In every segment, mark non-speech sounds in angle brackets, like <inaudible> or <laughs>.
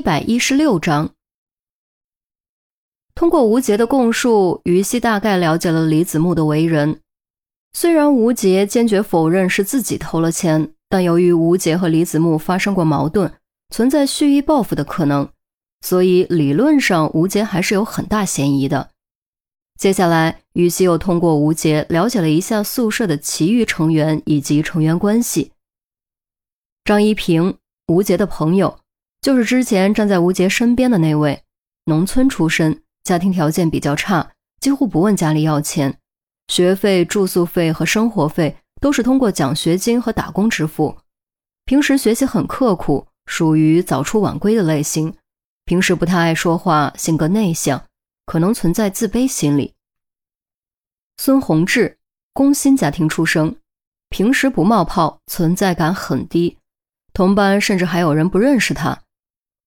一百一十六章，通过吴杰的供述，于西大概了解了李子木的为人。虽然吴杰坚决否认是自己偷了钱，但由于吴杰和李子木发生过矛盾，存在蓄意报复的可能，所以理论上吴杰还是有很大嫌疑的。接下来，于西又通过吴杰了解了一下宿舍的其余成员以及成员关系。张一平，吴杰的朋友，就是之前站在吴杰身边的那位，农村出身，家庭条件比较差，几乎不问家里要钱。学费、住宿费和生活费都是通过奖学金和打工支付。平时学习很刻苦，属于早出晚归的类型。平时不太爱说话，性格内向，可能存在自卑心理。孙宏志，工薪家庭出生，平时不冒泡，存在感很低。同班甚至还有人不认识他。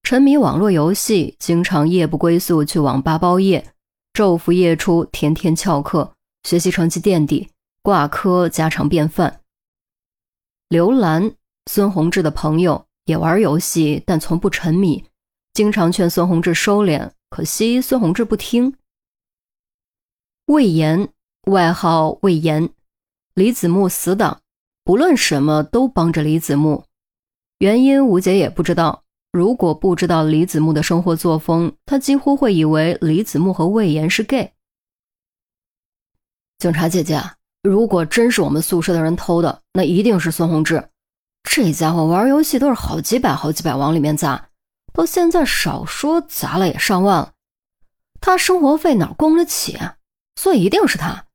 沉迷网络游戏，经常夜不归宿去网吧包夜，昼伏夜出，天天翘课。学习成绩垫底，挂科家常便饭。刘兰，孙宏志的朋友，也玩游戏，但从不沉迷，经常劝孙宏志收敛，可惜孙宏志不听。魏延，外号魏延，李子木死党，不论什么都帮着李子木，原因吴姐也不知道。如果不知道李子木的生活作风，他几乎会以为李子木和魏延是 gay。警察姐姐，如果真是我们宿舍的人偷的，那一定是孙宏志。这家伙玩游戏都是好几百、好几百往里面砸，到现在少说砸了也上万了。他生活费哪供得起？所以一定是他，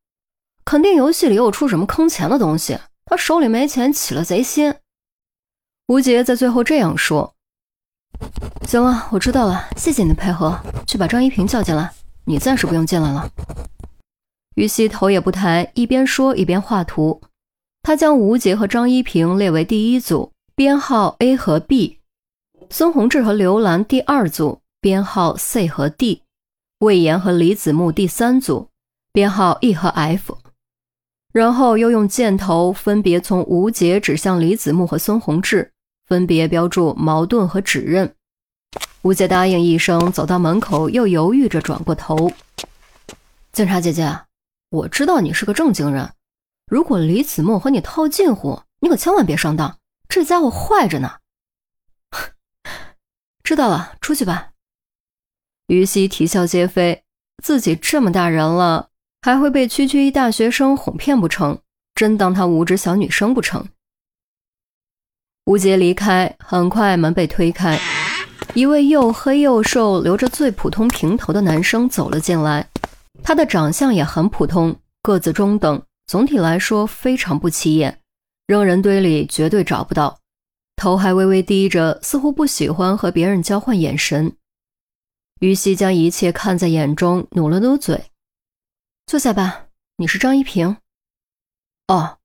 肯定游戏里又出什么坑钱的东西。他手里没钱，起了贼心。吴杰在最后这样说：“行了，我知道了，谢谢你的配合。去把张一平叫进来，你暂时不用进来了。”于西头也不抬，一边说一边画图。他将吴杰和张一平列为第一组，编号 A 和 B；孙宏志和刘兰第二组，编号 C 和 D；魏延和李子木第三组，编号 E 和 F。然后又用箭头分别从吴杰指向李子木和孙宏志，分别标注矛盾和指认。吴杰答应一声，走到门口，又犹豫着转过头：“警察姐姐。”我知道你是个正经人，如果李子墨和你套近乎，你可千万别上当。这家伙坏着呢。<laughs> 知道了，出去吧。于西啼笑皆非，自己这么大人了，还会被区区一大学生哄骗不成？真当她无知小女生不成？吴杰离开，很快门被推开，一位又黑又瘦、留着最普通平头的男生走了进来。他的长相也很普通，个子中等，总体来说非常不起眼，扔人堆里绝对找不到。头还微微低着，似乎不喜欢和别人交换眼神。于西将一切看在眼中，努了努嘴：“坐下吧，你是张一平。”哦，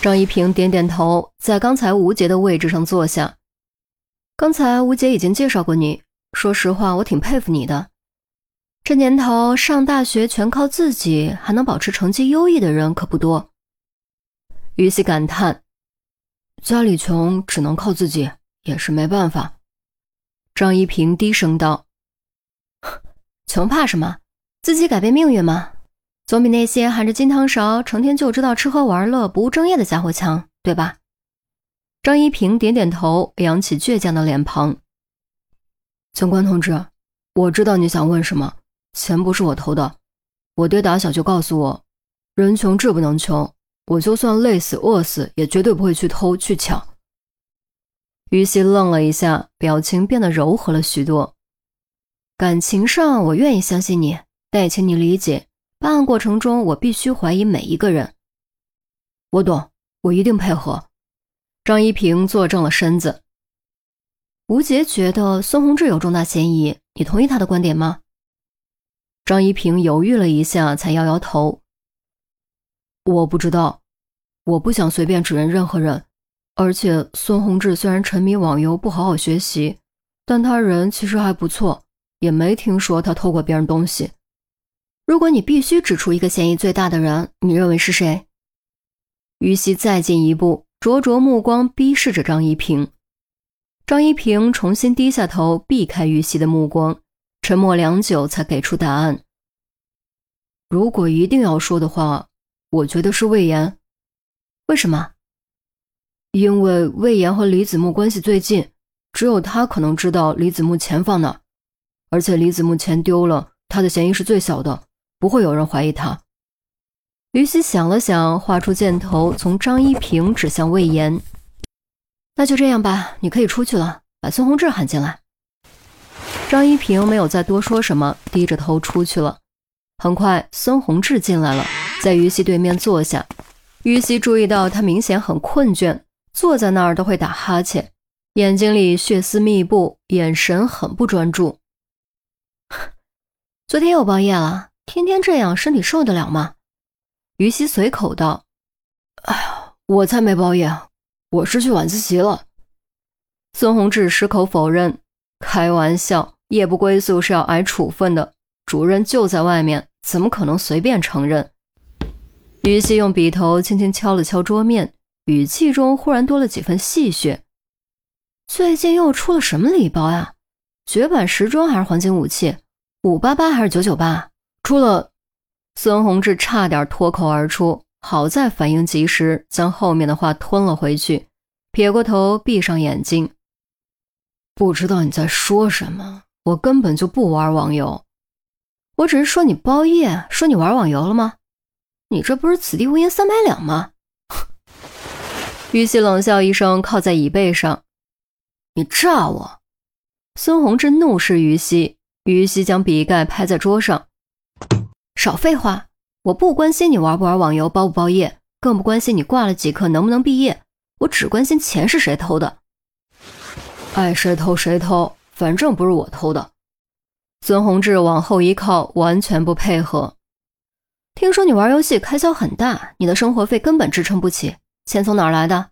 张一平点点头，在刚才吴杰的位置上坐下。刚才吴杰已经介绍过你，说实话，我挺佩服你的。这年头上大学全靠自己，还能保持成绩优异的人可不多。于西感叹：“家里穷，只能靠自己，也是没办法。”张一平低声道：“ <laughs> 穷怕什么？自己改变命运吗？总比那些含着金汤勺，成天就知道吃喝玩乐、不务正业的家伙强，对吧？”张一平点点头，扬起倔强的脸庞：“警官同志，我知道你想问什么。”钱不是我偷的，我爹打小就告诉我，人穷志不能穷，我就算累死饿死，也绝对不会去偷去抢。于西愣了一下，表情变得柔和了许多。感情上我愿意相信你，但也请你理解，办案过程中我必须怀疑每一个人。我懂，我一定配合。张一平坐正了身子。吴杰觉得孙宏志有重大嫌疑，你同意他的观点吗？张一平犹豫了一下，才摇摇头：“我不知道，我不想随便指认任何人。而且孙宏志虽然沉迷网游，不好好学习，但他人其实还不错，也没听说他偷过别人东西。如果你必须指出一个嫌疑最大的人，你认为是谁？”于西再进一步，灼灼目光逼视着张一平。张一平重新低下头，避开于西的目光，沉默良久，才给出答案：“如果一定要说的话，我觉得是魏延。为什么？因为魏延和李子木关系最近，只有他可能知道李子木钱放哪，而且李子木钱丢了，他的嫌疑是最小的，不会有人怀疑他。”于西想了想，画出箭头，从张一平指向魏延。那就这样吧，你可以出去了，把孙宏志喊进来。张一平没有再多说什么，低着头出去了。很快，孙宏志进来了，在于西对面坐下。于西注意到他明显很困倦，坐在那儿都会打哈欠，眼睛里血丝密布，眼神很不专注。<laughs> 昨天又包夜了，天天这样，身体受得了吗？于西随口道：“哎呀，我才没包夜。”我是去晚自习了，孙宏志矢口否认。开玩笑，夜不归宿是要挨处分的，主任就在外面，怎么可能随便承认？于西用笔头轻轻敲了敲桌面，语气中忽然多了几分戏谑。最近又出了什么礼包呀？绝版时装还是黄金武器？五八八还是九九八？出了！孙宏志差点脱口而出。好在反应及时，将后面的话吞了回去，撇过头，闭上眼睛。不知道你在说什么，我根本就不玩网游，我只是说你包夜，说你玩网游了吗？你这不是此地无银三百两吗？于西冷笑一声，靠在椅背上。你诈我！孙宏志怒视于西，于西将笔盖拍在桌上，少废话。我不关心你玩不玩网游，包不包夜，更不关心你挂了几科能不能毕业。我只关心钱是谁偷的。爱谁偷谁偷，反正不是我偷的。孙宏志往后一靠，完全不配合。听说你玩游戏开销很大，你的生活费根本支撑不起，钱从哪儿来的？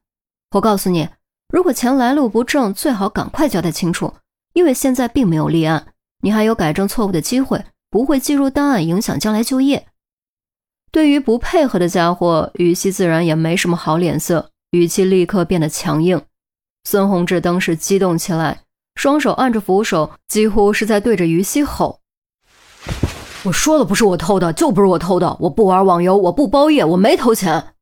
我告诉你，如果钱来路不正，最好赶快交代清楚，因为现在并没有立案，你还有改正错误的机会，不会记入档案，影响将来就业。对于不配合的家伙，于西自然也没什么好脸色，语气立刻变得强硬。孙宏志当时激动起来，双手按着扶手，几乎是在对着于西吼：“我说了，不是我偷的，就不是我偷的！我不玩网游，我不包夜，我没偷钱。”